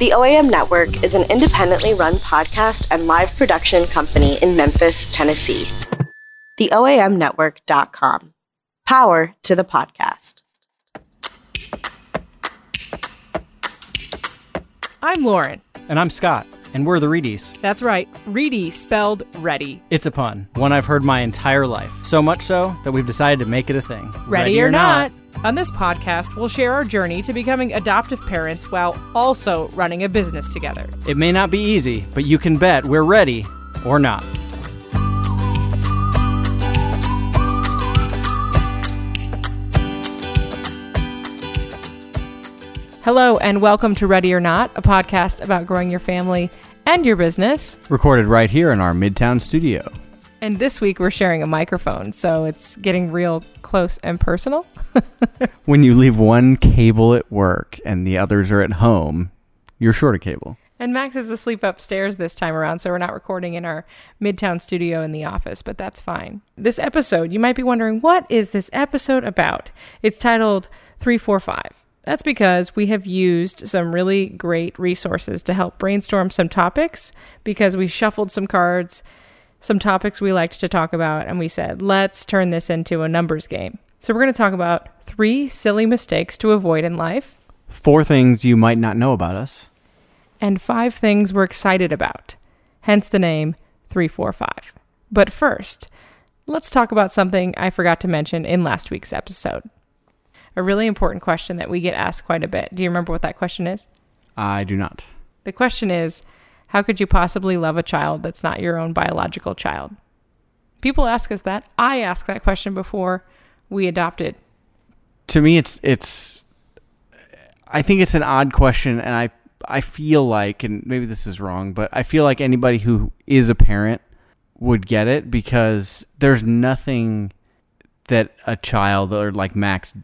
The OAM Network is an independently run podcast and live production company in Memphis, Tennessee. The TheOAMNetwork.com. Power to the podcast. I'm Lauren. And I'm Scott, and we're the Reedies. That's right, Reedy spelled ready. It's a pun, one I've heard my entire life. So much so that we've decided to make it a thing. Ready, or, not. On this podcast, we'll share our journey to becoming adoptive parents while also running a business together. It may not be easy, but you can bet we're ready or not. Hello, and welcome to Ready or Not, a podcast about growing your family and your business. Recorded right here in our Midtown studio. And this week we're sharing a microphone, so it's getting real close and personal. When you leave one cable at work and the others are at home, you're short a cable. And Max is asleep upstairs this time around, so we're not recording in our Midtown studio in the office, but that's fine. This episode, you might be wondering, what is this episode about? It's titled 345. That's because we have used some really great resources to help brainstorm some topics because we shuffled some cards, some topics we liked to talk about, and we said, let's turn this into a numbers game. So we're going to talk about three silly mistakes to avoid in life Four things you might not know about us. and five things we're excited about. Hence the name 345. But first, let's talk about something I forgot to mention in last week's episode. A really important question that we get asked quite a bit. Do you remember what that question is? I do not. The question is How could you possibly love a child that's not your own biological child? People ask us that. I asked that question before we adopted. To me, it's it's. I think it's an odd question, and I I feel like, and maybe this is wrong, but I feel like anybody who is a parent would get it because there's nothing that a child or like Max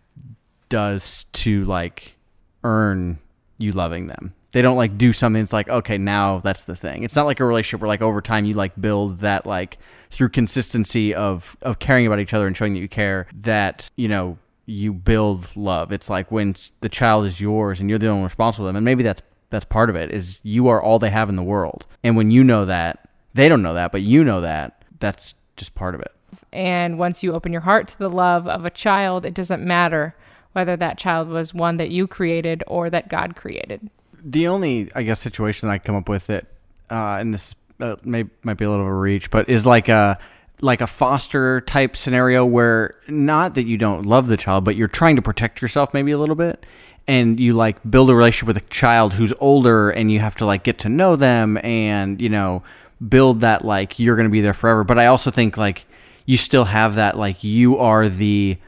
does to like earn you loving them. They don't like do something that's like, okay, now that's the thing. It's not like a relationship where like over time you like build that like through consistency of of caring about each other and showing that you care that, you know, you build love. It's like when the child is yours and you're the one responsible for them. And maybe that's that's part of it is you are all they have in the world. And when you know that, they don't know that, but you know that, that's just part of it. And once you open your heart to the love of a child, it doesn't matter whether that child was one that you created or that God created. The only I guess situation I come up with it, uh, and this uh, may might be a little of a reach, but is like a like a foster type scenario where not that you don't love the child, but you're trying to protect yourself maybe a little bit, and you like build a relationship with a child who's older, and you have to like get to know them, and you know build that like you're gonna be there forever. But I also think like you still have that like you are the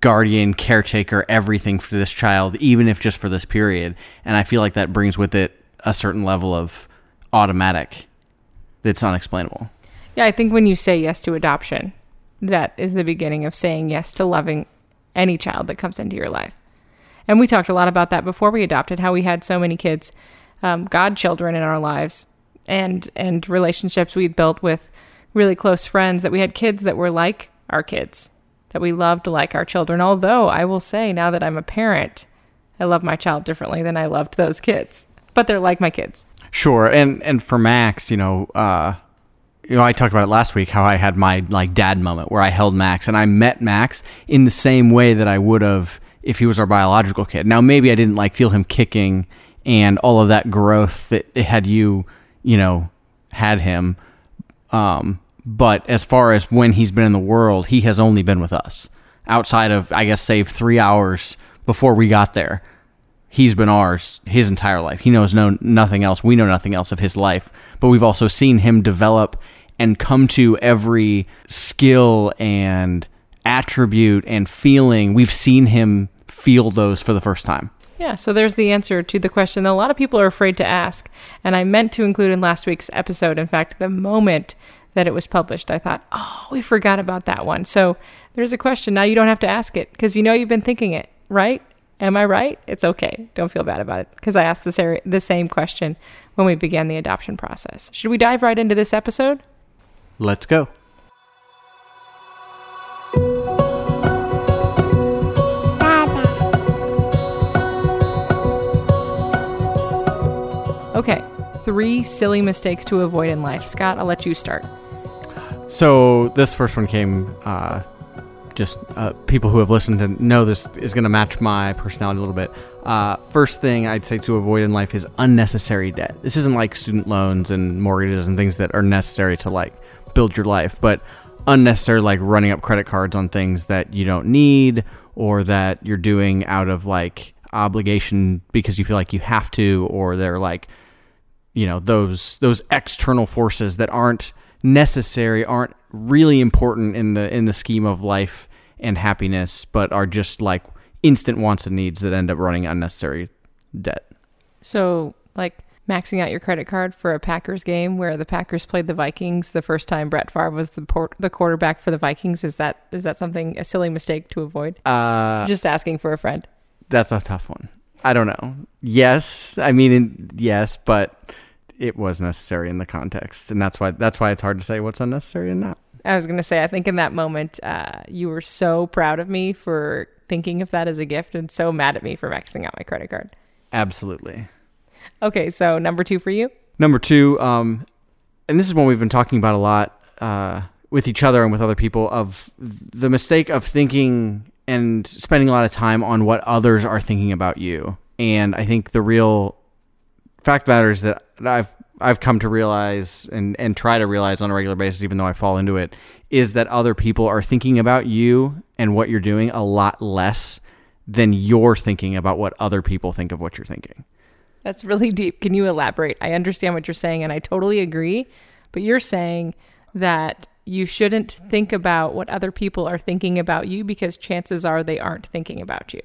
guardian, caretaker, everything for this child, even if just for this period. And I feel like that brings with it a certain level of automatic that's unexplainable. Yeah, I think when you say yes to adoption, that is the beginning of saying yes to loving any child that comes into your life. And we talked a lot about that before we adopted, how we had so many kids, um, godchildren in our lives, and and relationships we built with really close friends. That we had kids that were like our kids, that we loved like our children. Although I will say, now that I'm a parent, I love my child differently than I loved those kids. But they're like my kids. Sure, and and for Max, you know, uh, you know, I talked about it last week how I had my like dad moment where I held Max and I met Max in the same way that I would have if he was our biological kid. Now maybe I didn't like feel him kicking and all of that growth that it had you, you know, had him. Um, but as far as when he's been in the world, he has only been with us. Outside of I guess save three hours before we got there he's been ours his entire life. He knows no nothing else. We know nothing else of his life. But we've also seen him develop and come to every skill and attribute and feeling. We've seen him feel those for the first time. Yeah, so there's the answer to the question that a lot of people are afraid to ask. And I meant to include in last week's episode. In fact, the moment that it was published, I thought, oh, we forgot about that one. So there's a question. Now you don't have to ask it because you know you've been thinking it, right? Am I right? It's okay. Don't feel bad about it because I asked the, the same question when we began the adoption process. Should we dive right into this episode? Let's go. Okay, three silly mistakes to avoid in life. Scott, I'll let you start. So this first one came uh, just uh, people who have listened to know this is going to match my personality a little bit. Uh, first thing I'd say to avoid in life is unnecessary debt. This isn't like student loans and mortgages and things that are necessary to like build your life, but unnecessary like running up credit cards on things that you don't need or that you're doing out of like obligation because you feel like you have to or they're like you know those those external forces that aren't necessary aren't really important in the in the scheme of life and happiness but are just like instant wants and needs that end up running unnecessary debt So, like maxing out your credit card for a Packers game where the Packers played the Vikings the first time Brett Favre was the port- the quarterback for the Vikings is that is that something a silly mistake to avoid? uh Just asking for a friend. that's a tough one i don't know yes i mean yes but it was necessary in the context and that's why that's why it's hard to say what's unnecessary and not I was going to say I think in that moment uh, you were so proud of me for thinking of that as a gift and so mad at me for maxing out my credit card. absolutely Okay, so number 2 for you? Number two, um, and this is one we've been talking about a lot uh, with each other and with other people of the mistake of thinking and spending a lot of time on what others are thinking about you. And I think the real fact matter is that I've I've come to realize and and try to realize on a regular basis, even though I fall into it, is that other people are thinking about you and what you're doing a lot less than you're thinking about what other people think of what you're thinking. That's really deep. Can you elaborate? I understand what you're saying and I totally agree, but you're saying that you shouldn't think about what other people are thinking about you because chances are they aren't thinking about you.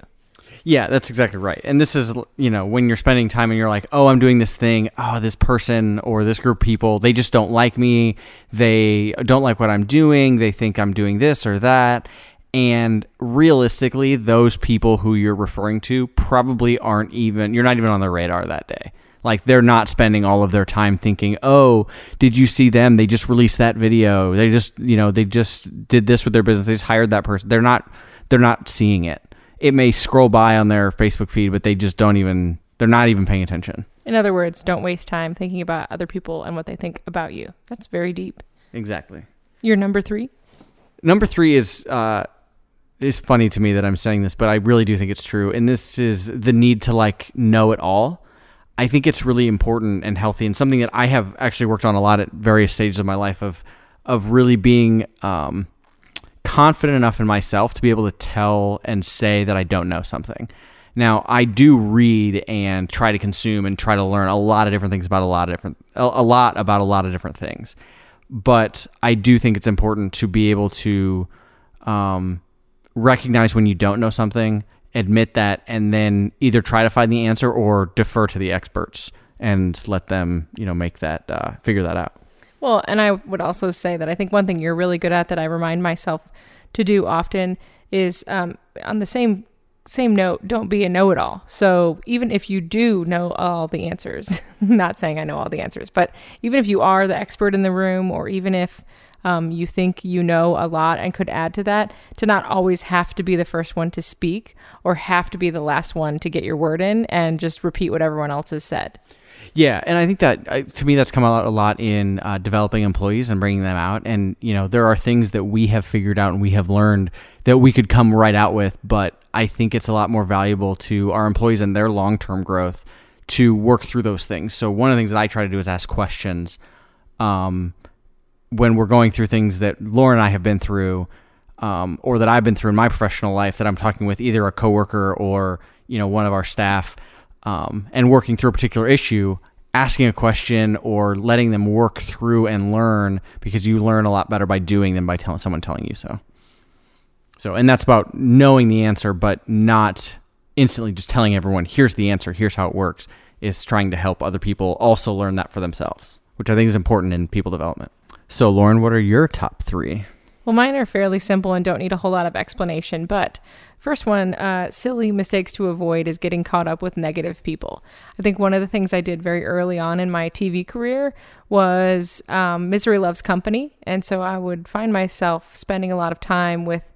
Yeah, that's exactly right. And this is, you know, when you're spending time and you're like, oh, I'm doing this thing. Oh, this person or this group of people, they just don't like me. They don't like what I'm doing. They think I'm doing this or that. And realistically, those people who you're referring to probably aren't even, you're not even on their radar that day. Like they're not spending all of their time thinking, "Oh, did you see them? They just released that video. They just, you know, they just did this with their business. They just hired that person." They're not they're not seeing it. It may scroll by on their Facebook feed, but they just don't even they're not even paying attention. In other words, don't waste time thinking about other people and what they think about you. That's very deep. Exactly. Your number 3? Number 3 is uh is funny to me that I'm saying this, but I really do think it's true. And this is the need to like know it all. I think it's really important and healthy, and something that I have actually worked on a lot at various stages of my life of of really being um, confident enough in myself to be able to tell and say that I don't know something. Now, I do read and try to consume and try to learn a lot of different things about a lot of different a, lot about a lot of different things. But I do think it's important to be able to um, recognize when you don't know something, admit that, and then either try to find the answer or defer to the experts and let them, you know, make that uh, figure that out. Well, and I would also say that I think one thing you're really good at that I remind myself to do often is um, on the same same note, don't be a know-it-all. So even if you do know all the answers, not saying I know all the answers, but even if you are the expert in the room, or even if um, you think you know a lot and could add to that, to not always have to be the first one to speak or have to be the last one to get your word in and just repeat what everyone else has said. Yeah, and I think that uh, to me that's come out a lot in uh, developing employees and bringing them out. And you know, there are things that we have figured out and we have learned that we could come right out with, but I think it's a lot more valuable to our employees and their long term growth to work through those things. So one of the things that I try to do is ask questions um, when we're going through things that Laura and I have been through. Um, or that I've been through in my professional life that I'm talking with either a coworker or you know one of our staff um, and working through a particular issue, asking a question or letting them work through and learn because you learn a lot better by doing than by telling someone telling you so. So, and that's about knowing the answer, but not instantly just telling everyone, here's the answer, here's how it works, is trying to help other people also learn that for themselves, which I think is important in people development. So, Lauren, what are your top three? Well, mine are fairly simple and don't need a whole lot of explanation. But first one, uh, silly mistakes to avoid is getting caught up with negative people. I think one of the things I did very early on in my TV career was um, Misery Loves Company. And so I would find myself spending a lot of time with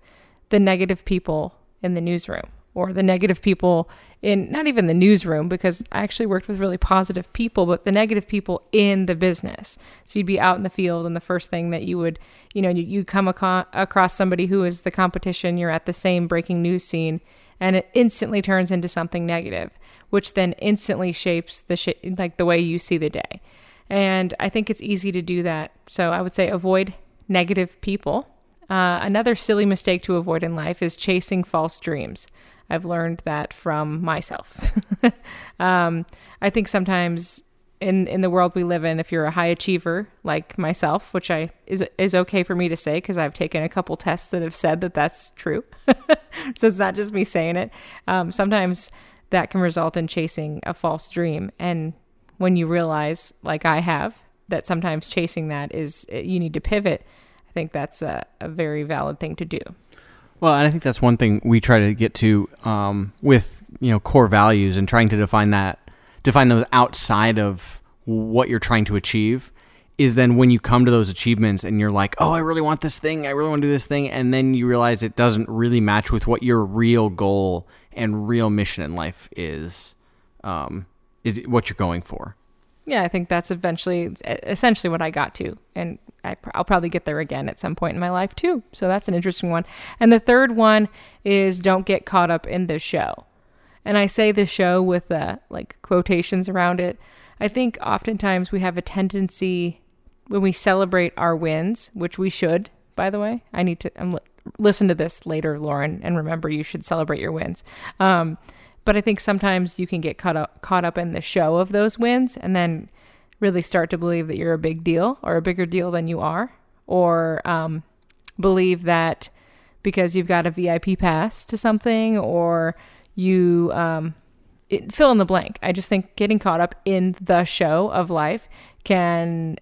the negative people in the newsroom or the negative people in not even the newsroom because I actually worked with really positive people, but the negative people in the business. So you'd be out in the field, and the first thing that you would, you know, you, come aco- across somebody who is the competition, you're at the same breaking news scene, and it instantly turns into something negative, which then instantly shapes the sh- like the way you see the day. And I think it's easy to do that. So I would say avoid negative people. Uh, another silly mistake to avoid in life is chasing false dreams. I've learned that from myself. um, I think sometimes in in the world we live in, if you're a high achiever like myself, which I is is okay for me to say because I've taken a couple tests that have said that that's true, so it's not just me saying it. Um, sometimes that can result in chasing a false dream, and when you realize, like I have, that sometimes chasing that is you need to pivot. I think that's a, a very valid thing to do. Well, and I think that's one thing we try to get to um, with you know core values and trying to define that, define those outside of what you're trying to achieve. Is then when you come to those achievements and you're like, oh, I really want this thing, I really want to do this thing, and then you realize it doesn't really match with what your real goal and real mission in life is, um, is what you're going for. Yeah, I think that's eventually, essentially what I got to, and I, will probably get there again at some point in my life too. So that's an interesting one. And the third one is don't get caught up in the show. And I say the show with uh, like quotations around it. I think oftentimes we have a tendency when we celebrate our wins, which we should, by the way. I need to I'm, listen to this later, Lauren, and remember you should celebrate your wins. Um, but I think sometimes you can get caught up caught up in the show of those wins and then really start to believe that you're a big deal or a bigger deal than you are, or um, believe that because you've got a VIP pass to something or you um, it, fill in the blank. I just think getting caught up in the show of life can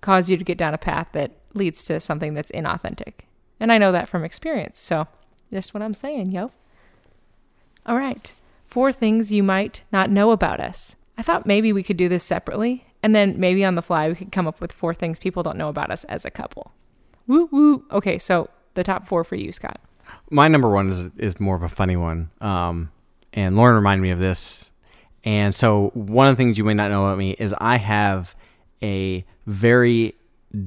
cause you to get down a path that leads to something that's inauthentic. And I know that from experience. So, just what I'm saying, yo. All right four things you might not know about us. I thought maybe we could do this separately, and then maybe on the fly we could come up with four things people don't know about us as a couple. Woo woo. Okay, so the top four for you, Scott. My number one is is more of a funny one. Um, and Lauren reminded me of this. And so one of the things you may not know about me is I have a very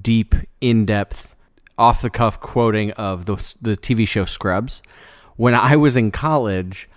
deep, in depth, off the cuff quoting of the the TV show Scrubs. When I was in college,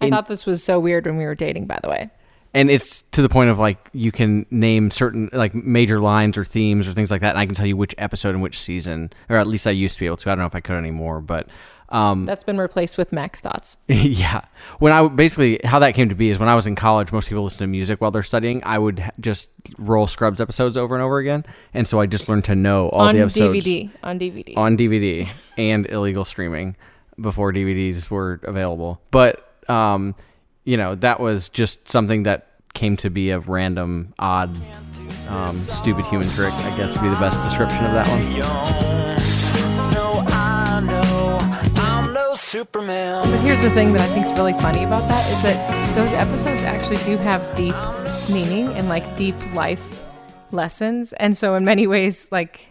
I thought this was so weird when we were dating, by the way. And it's to the point of like you can name certain like major lines or themes or things like that, and I can tell you which episode and which season, or at least I used to be able to. I don't know if I could anymore, but um, that's been replaced with Max thoughts. yeah, when I basically how that came to be is when I was in college, most people listen to music while they're studying. I would just roll Scrubs episodes over and over again, and so I just learned to know all on the episodes DVD on DVD on DVD and illegal streaming before DVDs were available, but um, you know, that was just something that came to be a random, odd, um, stupid human trick. I guess would be the best description of that one. But here's the thing that I think is really funny about that is that those episodes actually do have deep meaning and like deep life lessons. And so in many ways, like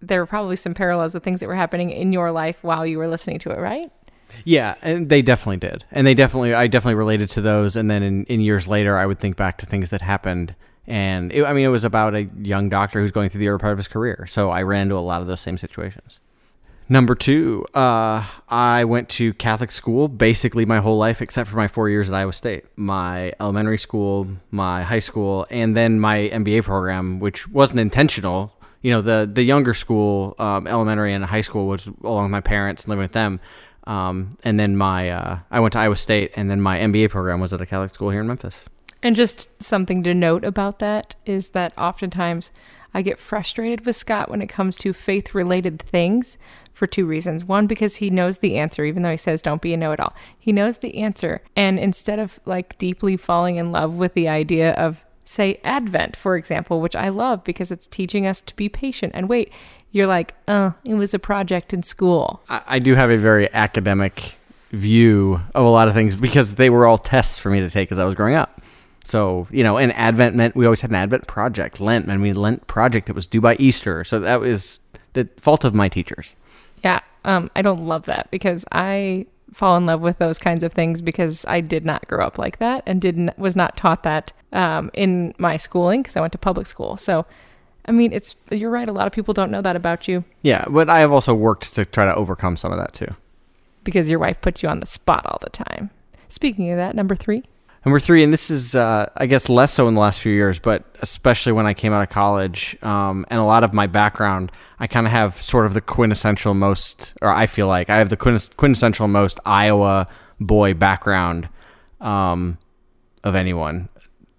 there were probably some parallels of things that were happening in your life while you were listening to it, right? Yeah, and they definitely did, and they definitely, I definitely related to those. And then in, in years later, I would think back to things that happened, and it, I mean, it was about a young doctor who's going through the early part of his career. So I ran into a lot of those same situations. Number two, uh, I went to Catholic school basically my whole life, except for my four years at Iowa State. My elementary school, my high school, and then my MBA program, which wasn't intentional. You know, the the younger school, um, elementary and high school, was along with my parents and living with them. Um, and then my uh, I went to Iowa State, and then my MBA program was at a Catholic school here in Memphis. And just something to note about that is that oftentimes I get frustrated with Scott when it comes to faith related things for two reasons. One, because he knows the answer, even though he says don't be a know it all. He knows the answer. And instead of like deeply falling in love with the idea of, say, Advent, for example, which I love because it's teaching us to be patient and wait, you're like, oh, it was a project in school. I, I do have a very academic view of a lot of things because they were all tests for me to take as I was growing up. So, you know, and Advent meant we always had an Advent project. Lent meant we Lent project that was due by Easter. So that was the fault of my teachers. Yeah. Um, I don't love that because I fall in love with those kinds of things because I did not grow up like that and didn't was not taught that um, in my schooling because I went to public school. So, I mean, it's you're right. A lot of people don't know that about you Yeah, but I have also worked to try to overcome some of that too. because your wife puts you on the spot all the time. Speaking of that, number three. Number three, and this is, uh, I guess, less so in the last few years, but especially when I came out of college, um, and a lot of my background, I kind of have sort of the quintessential most, or I feel like I have the quintessential most Iowa boy background um, of anyone.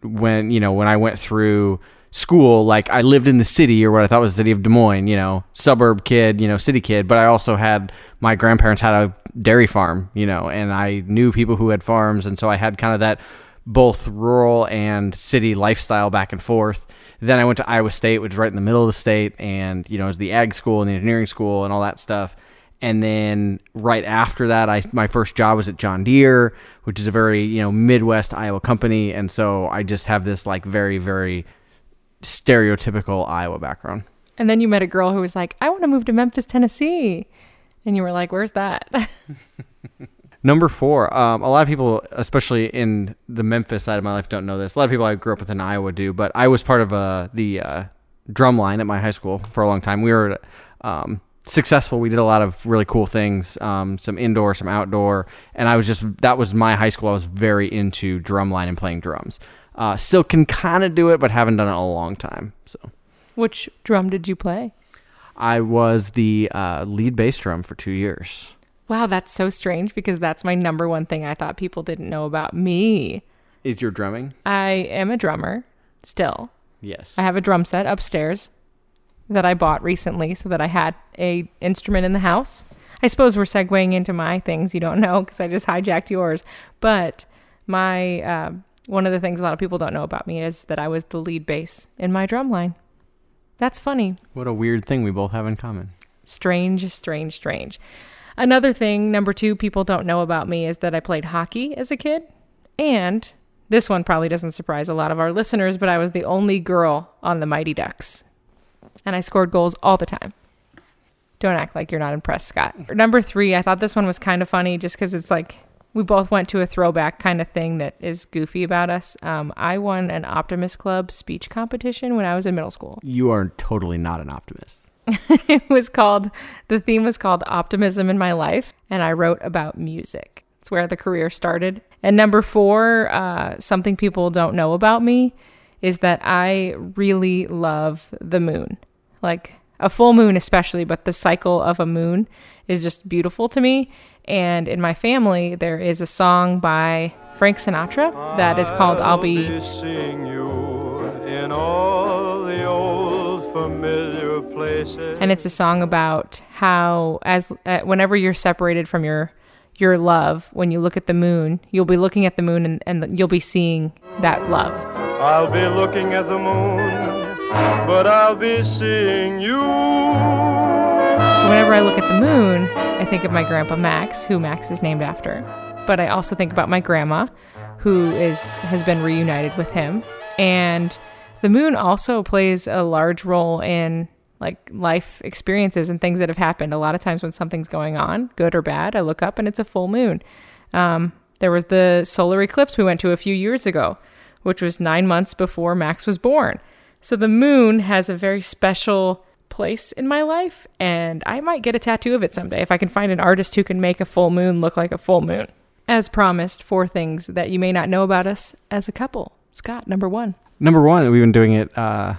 When you know, when I went through school, like I lived in the city or what I thought was the city of Des Moines, you know, suburb kid, you know, city kid, but I also had my grandparents had a dairy farm, you know, and I knew people who had farms, and so I had kind of that both rural and city lifestyle back and forth. Then I went to Iowa State, which is right in the middle of the state, and you know, it was the ag school and the engineering school and all that stuff. And then right after that, I my first job was at John Deere, which is a very you know Midwest Iowa company, and so I just have this like very very stereotypical Iowa background. And then you met a girl who was like, I want to move to Memphis, Tennessee. And you were like, Where's that? Number four, um, a lot of people, especially in the Memphis side of my life, don't know this. A lot of people I grew up with in Iowa do, but I was part of uh, the uh, drum line at my high school for a long time. We were um, successful. We did a lot of really cool things, um, some indoor, some outdoor, and I was just that was my high school. I was very into drum line and playing drums. Uh, still can kind of do it, but haven't done it in a long time. So Which drum did you play? I was the uh, lead bass drum for two years. Wow, that's so strange because that's my number one thing I thought people didn't know about me. Is your drumming? I am a drummer still. Yes. I have a drum set upstairs that I bought recently so that I had a instrument in the house. I suppose we're segueing into my things you don't know because I just hijacked yours. But my uh, one of the things a lot of people don't know about me is that I was the lead bass in my drum line. That's funny. What a weird thing we both have in common. Strange, strange, strange. Another thing, number two, people don't know about me is that I played hockey as a kid. And this one probably doesn't surprise a lot of our listeners, but I was the only girl on the Mighty Ducks. And I scored goals all the time. Don't act like you're not impressed, Scott. Number three, I thought this one was kind of funny just because it's like we both went to a throwback kind of thing that is goofy about us. Um, I won an Optimist Club speech competition when I was in middle school. You are totally not an optimist. it was called the theme was called optimism in my life and i wrote about music it's where the career started and number four uh, something people don't know about me is that i really love the moon like a full moon especially but the cycle of a moon is just beautiful to me and in my family there is a song by frank sinatra that is called i'll be seeing you in all the old familiar places. and it's a song about how as uh, whenever you're separated from your your love when you look at the moon you'll be looking at the moon and, and you'll be seeing that love I'll be looking at the moon, but I'll be seeing you. So whenever i look at the moon i think of my grandpa max who max is named after. But i also think about my grandma who is has been reunited with him. And the moon also plays a large role in like life experiences and things that have happened. A lot of times when something's going on good or bad i look up and it's a full moon. Um, there was the solar eclipse we went to a few years ago which was nine months before max was born. So the moon has a very special place in my life and i might get a tattoo of it someday if i can find an artist who can make a full moon look like a full moon as promised four things that you may not know about us as a couple scott number one Number one, we've been doing it uh,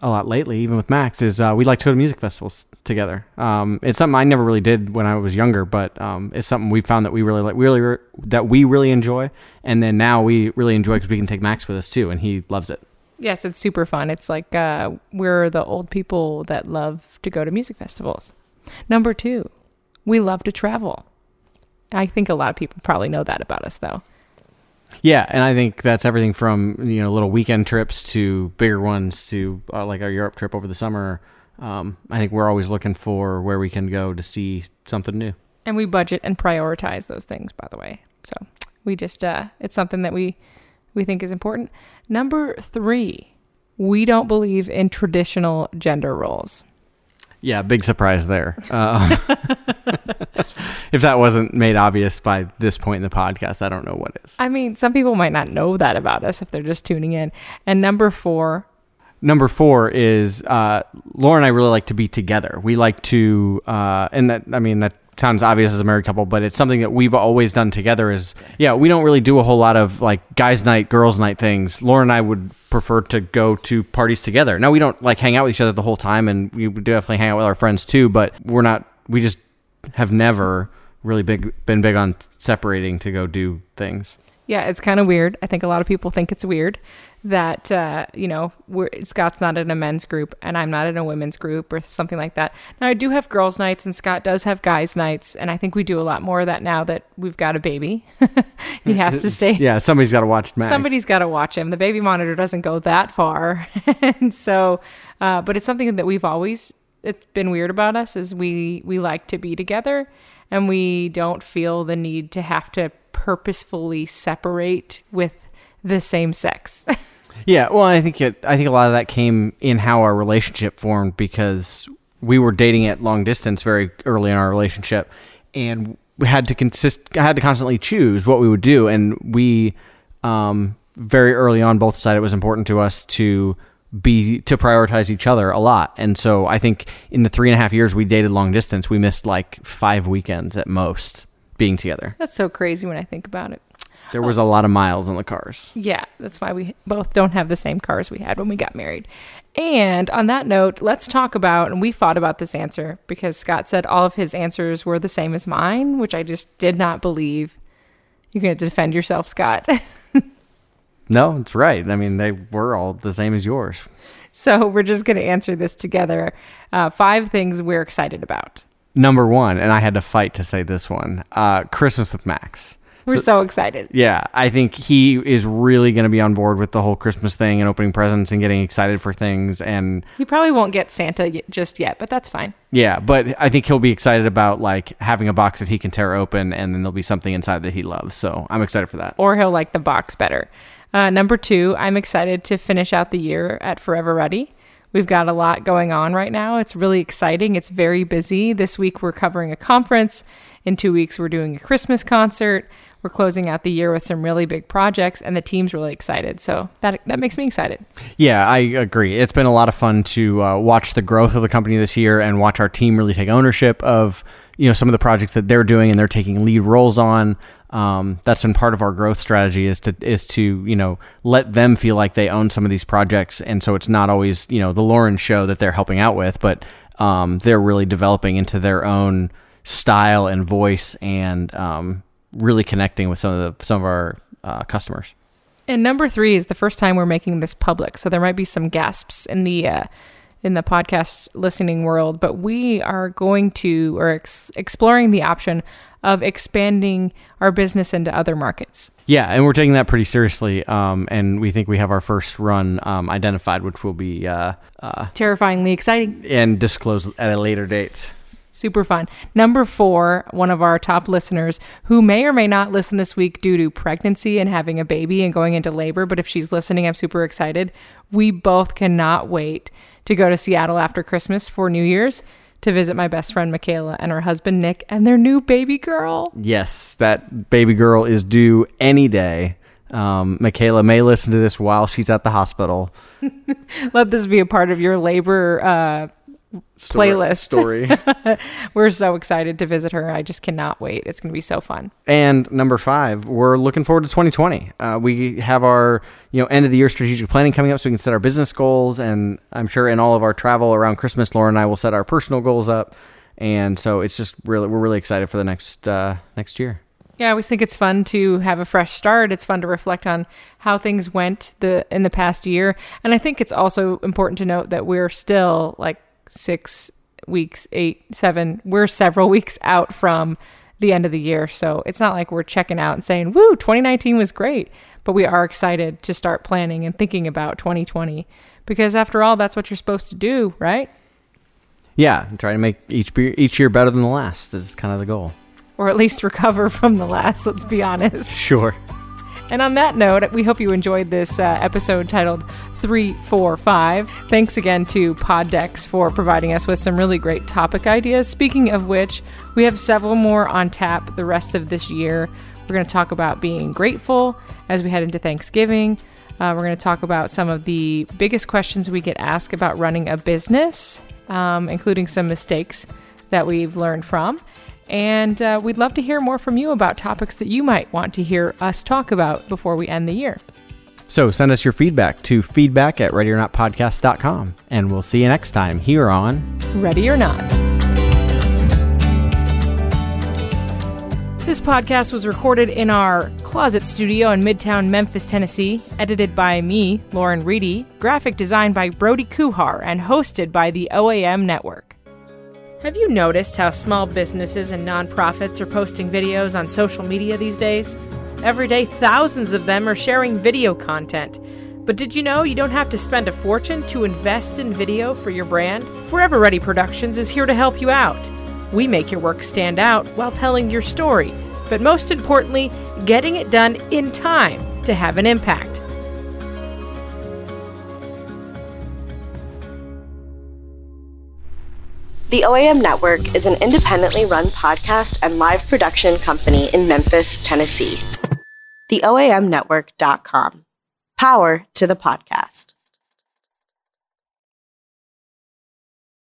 a lot lately, even with Max, is uh, we like to go to music festivals together. Um, it's something I never really did when I was younger, but um, it's something we found that we really like, really re- that we really enjoy, and then now we really enjoy because we can take Max with us too, and he loves it. Yes, it's super fun. It's like uh, we're the old people that love to go to music festivals. Number two, we love to travel. I think a lot of people probably know that about us, though. Yeah, and I think that's everything from you know little weekend trips to bigger ones to uh, like our Europe trip over the summer. Um, I think we're always looking for where we can go to see something new. And we budget and prioritize those things, by the way. So we just, uh, it's something that we, we think is important. Number three, we don't believe in traditional gender roles. Yeah, big surprise there. Um, if that wasn't made obvious by this point in the podcast, I don't know what is. I mean, some people might not know that about us if they're just tuning in. And number four, Number four is uh, Laura and I really like to be together. We like to, uh, and that I mean that sounds obvious as a married couple, but it's something that we've always done together. Is yeah, we don't really do a whole lot of like guys' night, girls' night things. Laura and I would prefer to go to parties together. Now we don't like hang out with each other the whole time, and we would definitely hang out with our friends too. But we're not. We just have never really big been big on separating to go do things. Yeah, it's kind of weird. I think a lot of people think it's weird that uh, you know we're, Scott's not in a men's group and I'm not in a women's group or something like that. Now I do have girls' nights and Scott does have guys' nights, and I think we do a lot more of that now that we've got a baby. he has to stay. Yeah, somebody's got to watch Max. Somebody's got to watch him. The baby monitor doesn't go that far, and so, uh, but it's something that we've always. It's been weird about us is we we like to be together, and we don't feel the need to have to purposefully separate with the same sex. Yeah, well, I think it. I think a lot of that came in how our relationship formed because we were dating at long distance very early in our relationship, and we had to consist had to constantly choose what we would do, and we um, very early on both decided it was important to us to be to prioritize each other a lot, and so I think in the three and a half years we dated long distance, we missed like five weekends at most being together. That's so crazy when I think about it. There was a lot of miles on the cars. Yeah, that's why we both don't have the same cars we had when we got married. And on that note, let's talk about, and we fought about this answer because Scott said all of his answers were the same as mine, which I just did not believe. You're going to defend yourself, Scott. No, it's right. I mean, they were all the same as yours. so we're just going to answer this together. Uh, five things we're excited about. Number one, and I had to fight to say this one. Uh, Christmas with Max. We're so, excited. Yeah, I think he is really going to be on board with the whole Christmas thing and opening presents and getting excited for things. And He probably won't get Santa y- just yet, but that's fine. yeah, but I think he'll be excited about like having a box that he can tear open, and then there'll be something inside that he loves. So I'm excited for that. or he'll like the box better. Uh, number two, I'm excited to finish out the year at Forever Ready. We've got a lot going on right now. It's really exciting. It's very busy. This week we're covering a conference. In two weeks we're doing a Christmas concert. We're closing out the year with some really big projects, and the team's really excited. So that that makes me excited. Yeah, I agree. It's been a lot of fun to uh, watch the growth of the company this year and watch our team really take ownership of you know some of the projects that they're doing and they're taking lead roles on. Um, that's been part of our growth strategy is to is to you know let them feel like they own some of these projects, and so it's not always you know the Lauren show that they're helping out with, but um, they're really developing into their own style and voice and um, really connecting with some of the some of our uh, customers. And number three is the first time we're making this public, so there might be some gasps in the uh, in the podcast listening world. But we are going to or ex- exploring the option of expanding our business into other markets. Yeah, and we're taking that pretty seriously, um, and we think we have our first run um, identified, which will be uh, uh, Terrifyingly exciting. and disclosed at a later date. Super fun. Number four, one of our top listeners who may or may not listen this week due to pregnancy and having a baby and going into labor, but if she's listening, I'm super excited. We both cannot wait to go to Seattle after Christmas for New Year's to visit my best friend Michaela and her husband Nick and their new baby girl. Yes, that baby girl is due any day. Um, Michaela may listen to this while she's at the hospital. Let this be a part of your labor uh, playlist. story. We're so excited to visit her. I just cannot wait. It's going to be so fun. And number five, we're looking forward to 2020. Uh, we have our you know end of the year strategic planning coming up, so we can set our business goals. And I'm sure in all of our travel around Christmas, Laura and I will set our personal goals up. And so it's just really we're really excited for the next uh, next year. Yeah, I always think it's fun to have a fresh start. It's fun to reflect on how things went the in the past year, and I think it's also important to note that we're still like six weeks, eight, seven. We're several weeks out from the end of the year, so it's not like we're checking out and saying, "Woo, 2019 was great," but we are excited to start planning and thinking about 2020 because after all, that's what you're supposed to do, right? Yeah, and try to make each each year better than the last is kind of the goal. Or at least recover from the last. Let's be honest. Sure. And on that note, we hope you enjoyed this uh, episode titled 345. Thanks again to PodDecks for providing us with some really great topic ideas. Speaking of which, we have several more on tap the rest of this year. We're going to talk about being grateful as we head into Thanksgiving. Uh, we're going to talk about some of the biggest questions we get asked about running a business, um, including some mistakes that we've learned from. And uh, we'd love to hear more from you about topics that you might want to hear us talk about before we end the year. So send us your feedback to feedback at readyornotpodcast.com. And we'll see you next time here on Ready or Not. This podcast was recorded in our closet studio in Midtown Memphis, Tennessee, edited by me, Lauren Reedy, graphic design by Brody Kuhar, and hosted by the OAM Network. Have you noticed how small businesses and nonprofits are posting videos on social media these days? Every day, thousands of them are sharing video content. But did you know you don't have to spend a fortune to invest in video for your brand? Forever Ready Productions is here to help you out. We make your work stand out while telling your story, but most importantly, getting it done in time to have an impact. The OAM Network is an independently run podcast and live production company in Memphis, Tennessee. TheOAMNetwork.com. Power to the podcast.